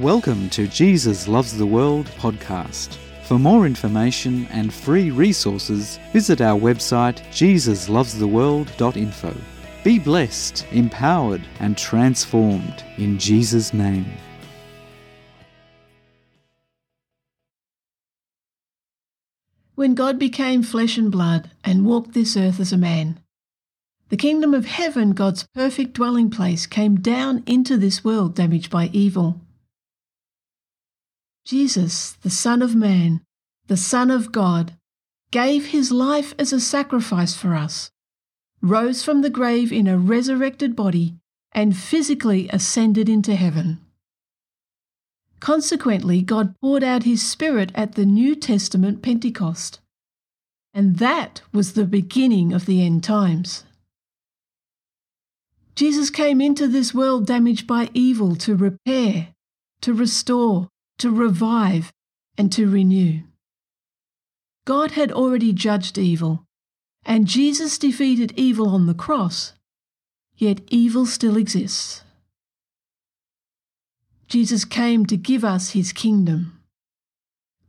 Welcome to Jesus Loves the World podcast. For more information and free resources, visit our website jesuslovestheworld.info. Be blessed, empowered, and transformed in Jesus' name. When God became flesh and blood and walked this earth as a man, the kingdom of heaven, God's perfect dwelling place, came down into this world damaged by evil. Jesus, the Son of Man, the Son of God, gave his life as a sacrifice for us, rose from the grave in a resurrected body, and physically ascended into heaven. Consequently, God poured out his Spirit at the New Testament Pentecost. And that was the beginning of the end times. Jesus came into this world damaged by evil to repair, to restore, to revive, and to renew. God had already judged evil, and Jesus defeated evil on the cross, yet evil still exists. Jesus came to give us his kingdom.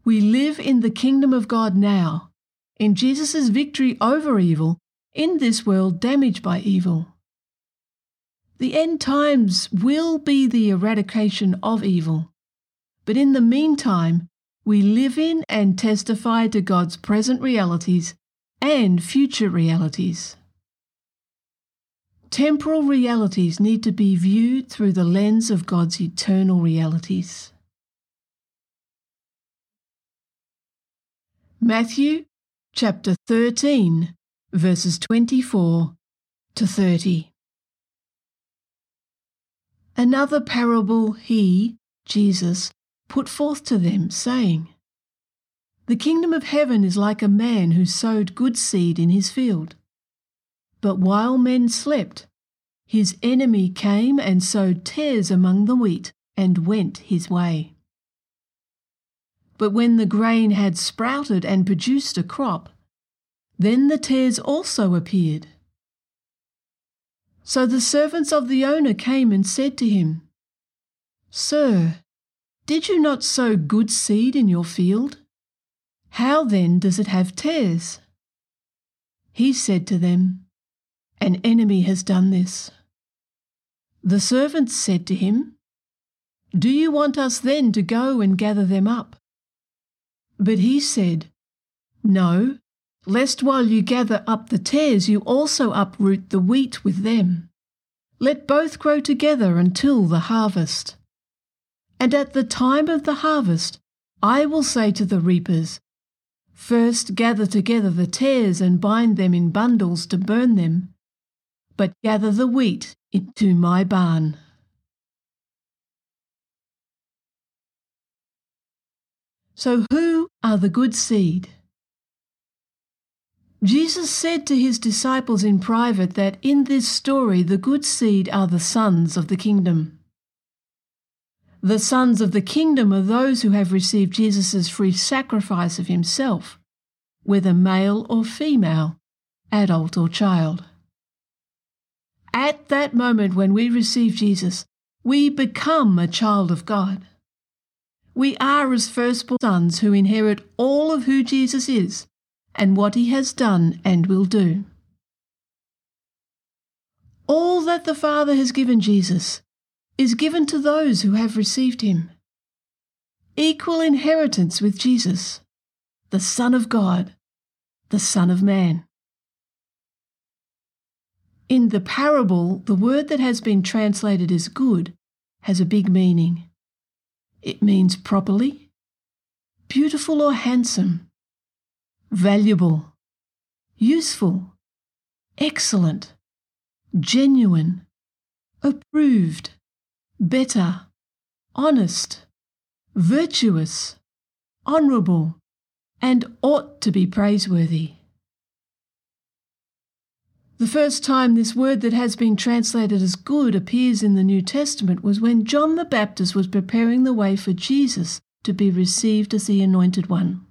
We live in the kingdom of God now, in Jesus' victory over evil, in this world damaged by evil. The end times will be the eradication of evil. But in the meantime, we live in and testify to God's present realities and future realities. Temporal realities need to be viewed through the lens of God's eternal realities. Matthew chapter 13, verses 24 to 30. Another parable he, Jesus, put forth to them, saying, The kingdom of heaven is like a man who sowed good seed in his field. But while men slept, his enemy came and sowed tares among the wheat and went his way. But when the grain had sprouted and produced a crop, then the tares also appeared. So the servants of the owner came and said to him, Sir, did you not sow good seed in your field? How then does it have tares? He said to them, An enemy has done this. The servants said to him, Do you want us then to go and gather them up? But he said, No, lest while you gather up the tares you also uproot the wheat with them. Let both grow together until the harvest. And at the time of the harvest, I will say to the reapers, First gather together the tares and bind them in bundles to burn them, but gather the wheat into my barn. So, who are the good seed? Jesus said to his disciples in private that in this story the good seed are the sons of the kingdom. The sons of the kingdom are those who have received Jesus' free sacrifice of himself, whether male or female, adult or child. At that moment when we receive Jesus, we become a child of God. We are as firstborn sons who inherit all of who Jesus is and what he has done and will do. All that the Father has given Jesus is given to those who have received him. Equal inheritance with Jesus, the Son of God, the Son of Man. In the parable, the word that has been translated as good has a big meaning. It means properly, beautiful or handsome, valuable, useful, excellent, genuine, approved, better, honest, virtuous, honourable, and ought to be praiseworthy. The first time this word that has been translated as good appears in the New Testament was when John the Baptist was preparing the way for Jesus to be received as the Anointed One.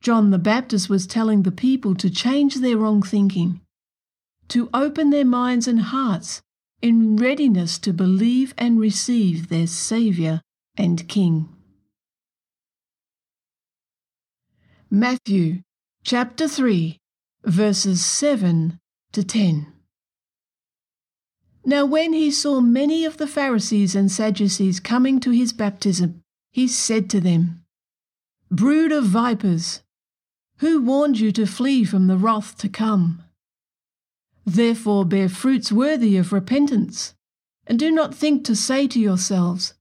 John the Baptist was telling the people to change their wrong thinking, to open their minds and hearts in readiness to believe and receive their Saviour and King. Matthew chapter 3, verses 7 to 10. Now, when he saw many of the Pharisees and Sadducees coming to his baptism, he said to them, Brood of vipers, who warned you to flee from the wrath to come? Therefore, bear fruits worthy of repentance, and do not think to say to yourselves,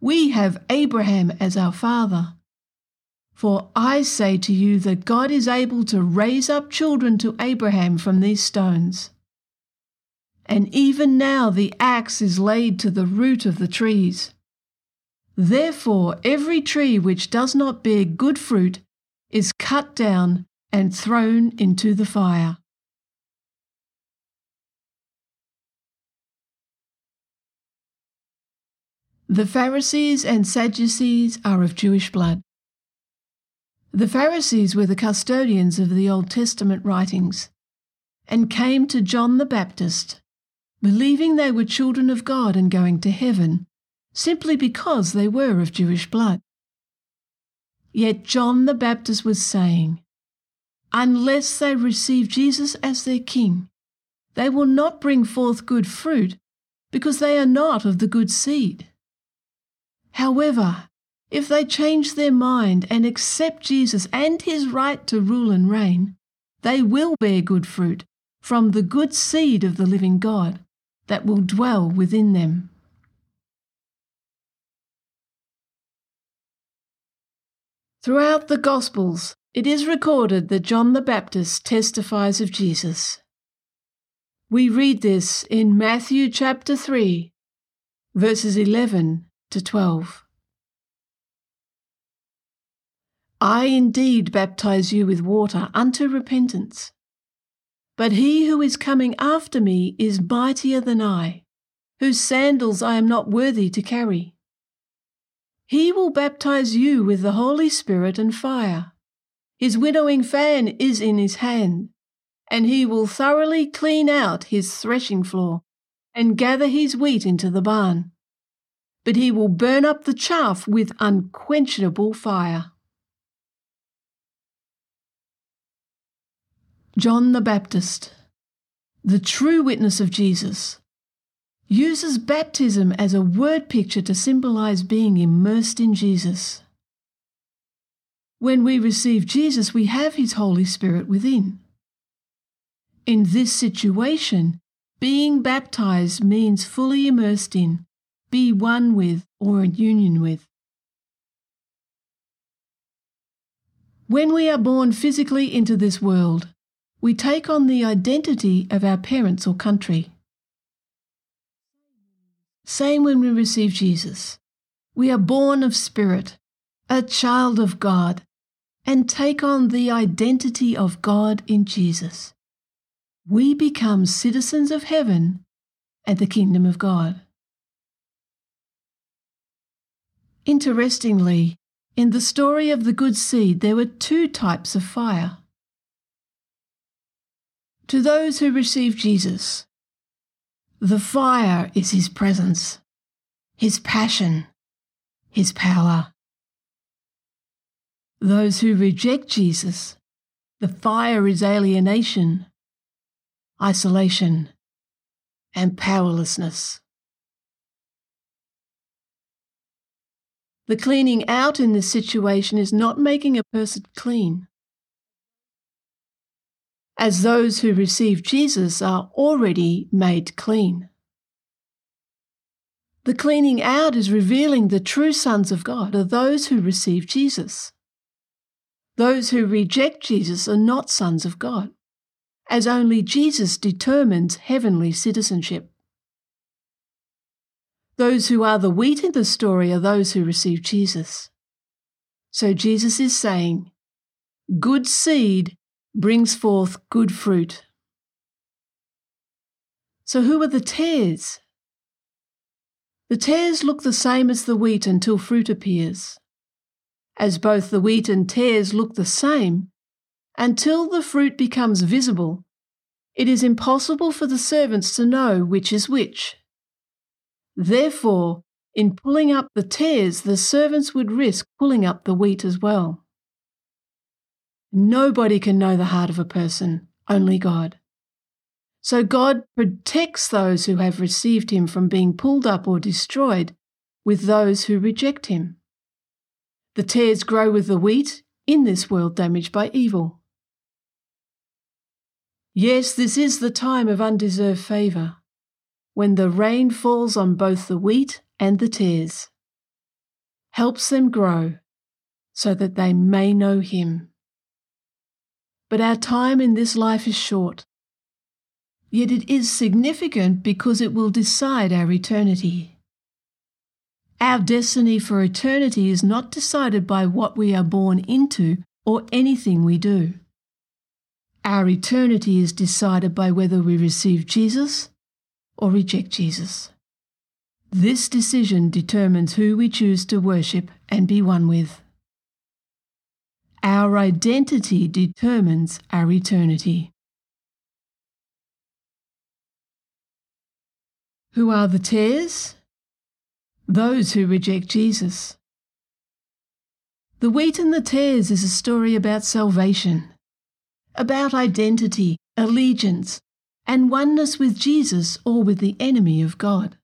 We have Abraham as our father. For I say to you that God is able to raise up children to Abraham from these stones. And even now the axe is laid to the root of the trees. Therefore, every tree which does not bear good fruit is cut down and thrown into the fire. The Pharisees and Sadducees are of Jewish blood. The Pharisees were the custodians of the Old Testament writings and came to John the Baptist, believing they were children of God and going to heaven, simply because they were of Jewish blood. Yet John the Baptist was saying, Unless they receive Jesus as their King, they will not bring forth good fruit because they are not of the good seed. However, if they change their mind and accept Jesus and his right to rule and reign, they will bear good fruit from the good seed of the living God that will dwell within them. Throughout the Gospels, it is recorded that John the Baptist testifies of Jesus. We read this in Matthew chapter 3, verses 11 to 12. I indeed baptize you with water unto repentance. But he who is coming after me is mightier than I, whose sandals I am not worthy to carry. He will baptize you with the Holy Spirit and fire. His winnowing fan is in his hand, and he will thoroughly clean out his threshing floor and gather his wheat into the barn but he will burn up the chaff with unquenchable fire. John the Baptist, the true witness of Jesus, uses baptism as a word picture to symbolize being immersed in Jesus. When we receive Jesus, we have His Holy Spirit within. In this situation, being baptized means fully immersed in, be one with or in union with. When we are born physically into this world, we take on the identity of our parents or country. Same when we receive Jesus. We are born of spirit, a child of God, and take on the identity of God in Jesus. We become citizens of heaven and the kingdom of God. Interestingly, in the story of the good seed, there were two types of fire. To those who receive Jesus, the fire is his presence, his passion, his power. Those who reject Jesus, the fire is alienation, isolation, and powerlessness. The cleaning out in this situation is not making a person clean. As those who receive Jesus are already made clean. The cleaning out is revealing the true sons of God are those who receive Jesus. Those who reject Jesus are not sons of God, as only Jesus determines heavenly citizenship. Those who are the wheat in the story are those who receive Jesus. So Jesus is saying, good seed brings forth good fruit. So who are the tares? The tares look the same as the wheat until fruit appears. As both the wheat and tares look the same, until the fruit becomes visible, it is impossible for the servants to know which is which. Therefore, in pulling up the tares, the servants would risk pulling up the wheat as well. Nobody can know the heart of a person, only God. So God protects those who have received him from being pulled up or destroyed with those who reject him. The tares grow with the wheat in this world damaged by evil. Yes, this is the time of undeserved favour, when the rain falls on both the wheat and the tares, helps them grow so that they may know Him. But our time in this life is short, yet it is significant because it will decide our eternity. Our destiny for eternity is not decided by what we are born into or anything we do. Our eternity is decided by whether we receive Jesus or reject Jesus. This decision determines who we choose to worship and be one with. Our identity determines our eternity. Who are the tares? Those who reject Jesus. The wheat and the tares is a story about salvation about identity, allegiance, and oneness with Jesus or with the enemy of God.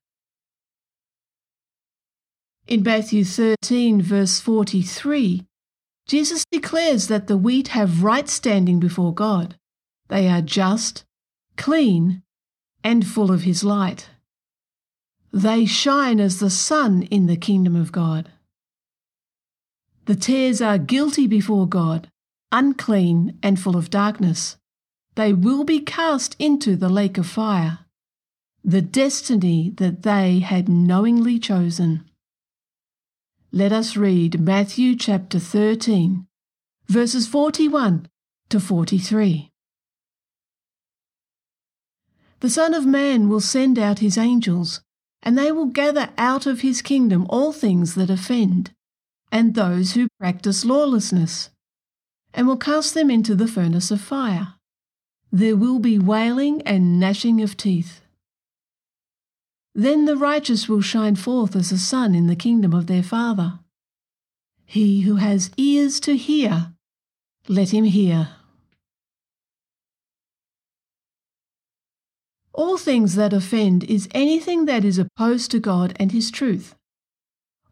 In Matthew 13, verse 43, Jesus declares that the wheat have right standing before God. They are just, clean, and full of His light. They shine as the sun in the kingdom of God. The tares are guilty before God, unclean, and full of darkness. They will be cast into the lake of fire, the destiny that they had knowingly chosen. Let us read Matthew chapter 13, verses 41 to 43. The Son of Man will send out his angels, and they will gather out of his kingdom all things that offend, and those who practice lawlessness and will cast them into the furnace of fire. There will be wailing and gnashing of teeth. Then the righteous will shine forth as the sun in the kingdom of their Father. He who has ears to hear, let him hear. All things that offend is anything that is opposed to God and His truth.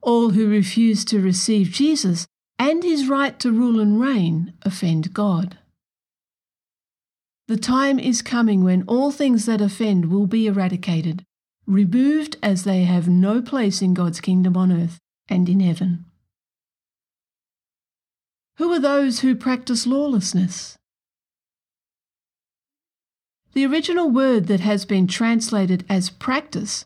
All who refuse to receive Jesus and his right to rule and reign offend God. The time is coming when all things that offend will be eradicated, removed as they have no place in God's kingdom on earth and in heaven. Who are those who practice lawlessness? The original word that has been translated as practice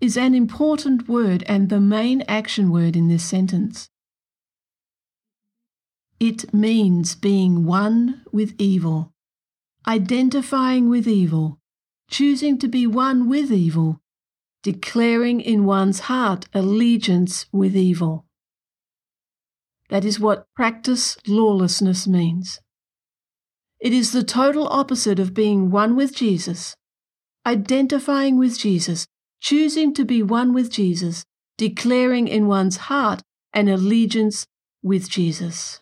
is an important word and the main action word in this sentence. It means being one with evil, identifying with evil, choosing to be one with evil, declaring in one's heart allegiance with evil. That is what practice lawlessness means. It is the total opposite of being one with Jesus, identifying with Jesus, choosing to be one with Jesus, declaring in one's heart an allegiance with Jesus.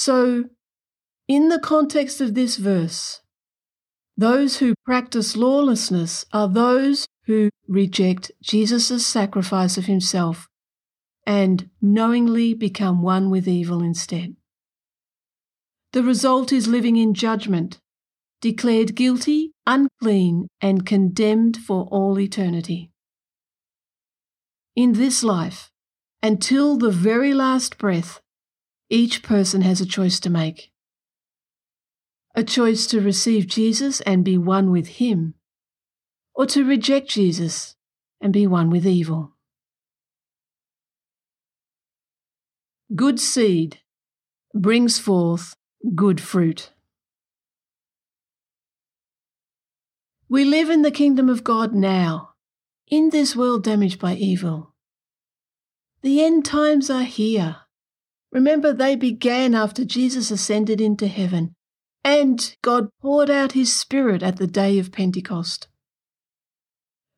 So, in the context of this verse, those who practice lawlessness are those who reject Jesus' sacrifice of himself and knowingly become one with evil instead. The result is living in judgment, declared guilty, unclean, and condemned for all eternity. In this life, until the very last breath, each person has a choice to make a choice to receive Jesus and be one with Him, or to reject Jesus and be one with evil. Good seed brings forth good fruit. We live in the kingdom of God now, in this world damaged by evil. The end times are here Remember, they began after Jesus ascended into heaven, and God poured out his Spirit at the day of Pentecost.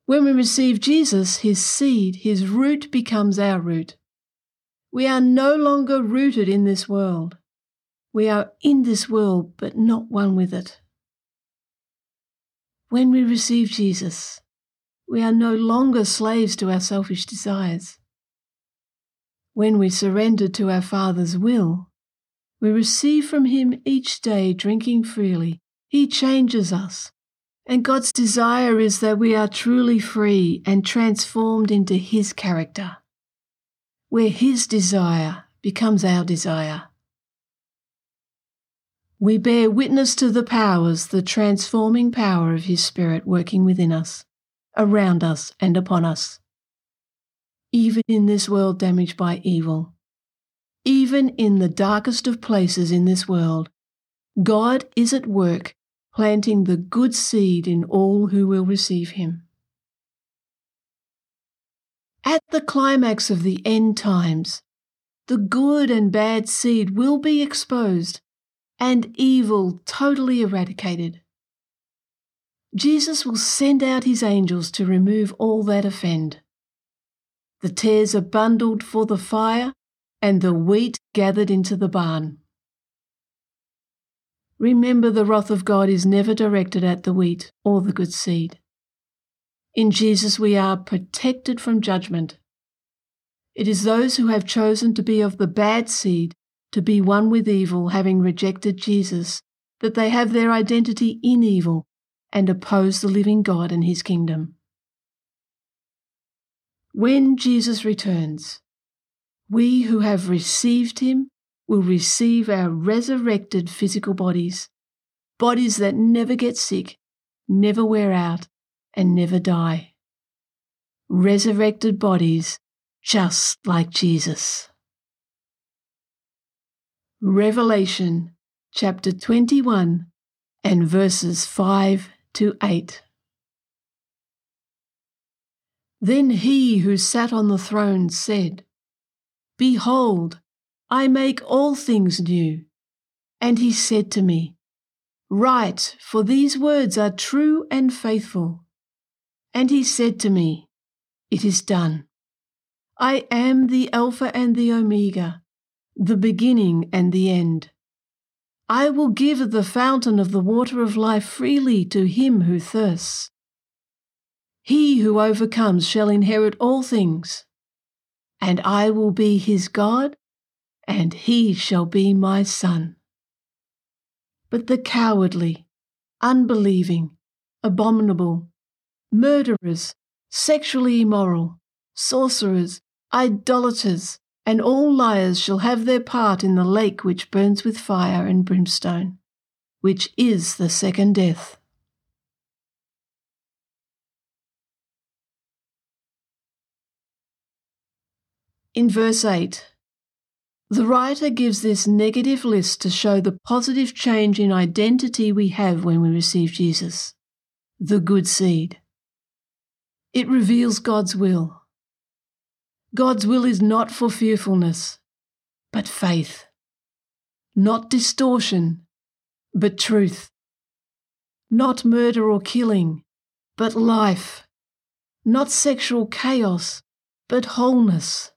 When we receive Jesus, his seed, his root becomes our root. We are no longer rooted in this world. We are in this world, but not one with it. When we receive Jesus, we are no longer slaves to our selfish desires. When we surrender to our Father's will, we receive from Him each day drinking freely. He changes us. And God's desire is that we are truly free and transformed into His character, where His desire becomes our desire. We bear witness to the powers, the transforming power of His Spirit working within us, around us, and upon us even in this world damaged by evil. Even in the darkest of places in this world, God is at work planting the good seed in all who will receive him. At the climax of the end times, the good and bad seed will be exposed and evil totally eradicated. Jesus will send out his angels to remove all that offend. The tares are bundled for the fire, and the wheat gathered into the barn. Remember, the wrath of God is never directed at the wheat or the good seed. In Jesus, we are protected from judgment. It is those who have chosen to be of the bad seed, to be one with evil, having rejected Jesus, that they have their identity in evil and oppose the living God and his kingdom. When Jesus returns, we who have received him will receive our resurrected physical bodies, bodies that never get sick, never wear out, and never die. Resurrected bodies just like Jesus. Revelation chapter 21 and verses 5 to 8. Then he who sat on the throne said, Behold, I make all things new. And he said to me, Write, for these words are true and faithful. And he said to me, It is done. I am the Alpha and the Omega, the beginning and the end. I will give the fountain of the water of life freely to him who thirsts. He who overcomes shall inherit all things, and I will be his God, and he shall be my son. But the cowardly, unbelieving, abominable, murderers, sexually immoral, sorcerers, idolaters, and all liars shall have their part in the lake which burns with fire and brimstone, which is the second death. In verse 8, the writer gives this negative list to show the positive change in identity we have when we receive Jesus, the good seed. It reveals God's will. God's will is not for fearfulness, but faith. Not distortion, but truth. Not murder or killing, but life. Not sexual chaos, but wholeness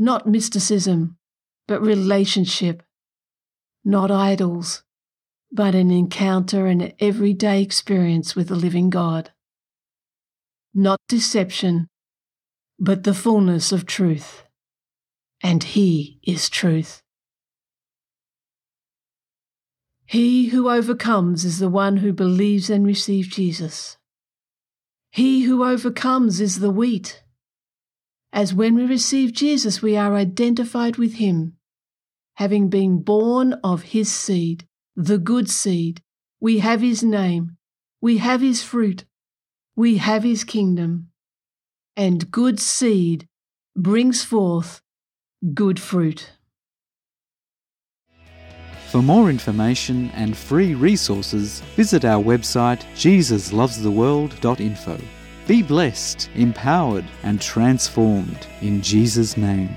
not mysticism, but relationship, not idols, but an encounter and everyday experience with the living God. Not deception, but the fullness of truth. And He is truth. He who overcomes is the one who believes and receives Jesus. He who overcomes is the wheat as when we receive Jesus, we are identified with him. Having been born of his seed, the good seed, we have his name, we have his fruit, we have his kingdom. And good seed brings forth good fruit. For more information and free resources, visit our website jesuslovestheworld.info. Be blessed, empowered, and transformed in Jesus' name.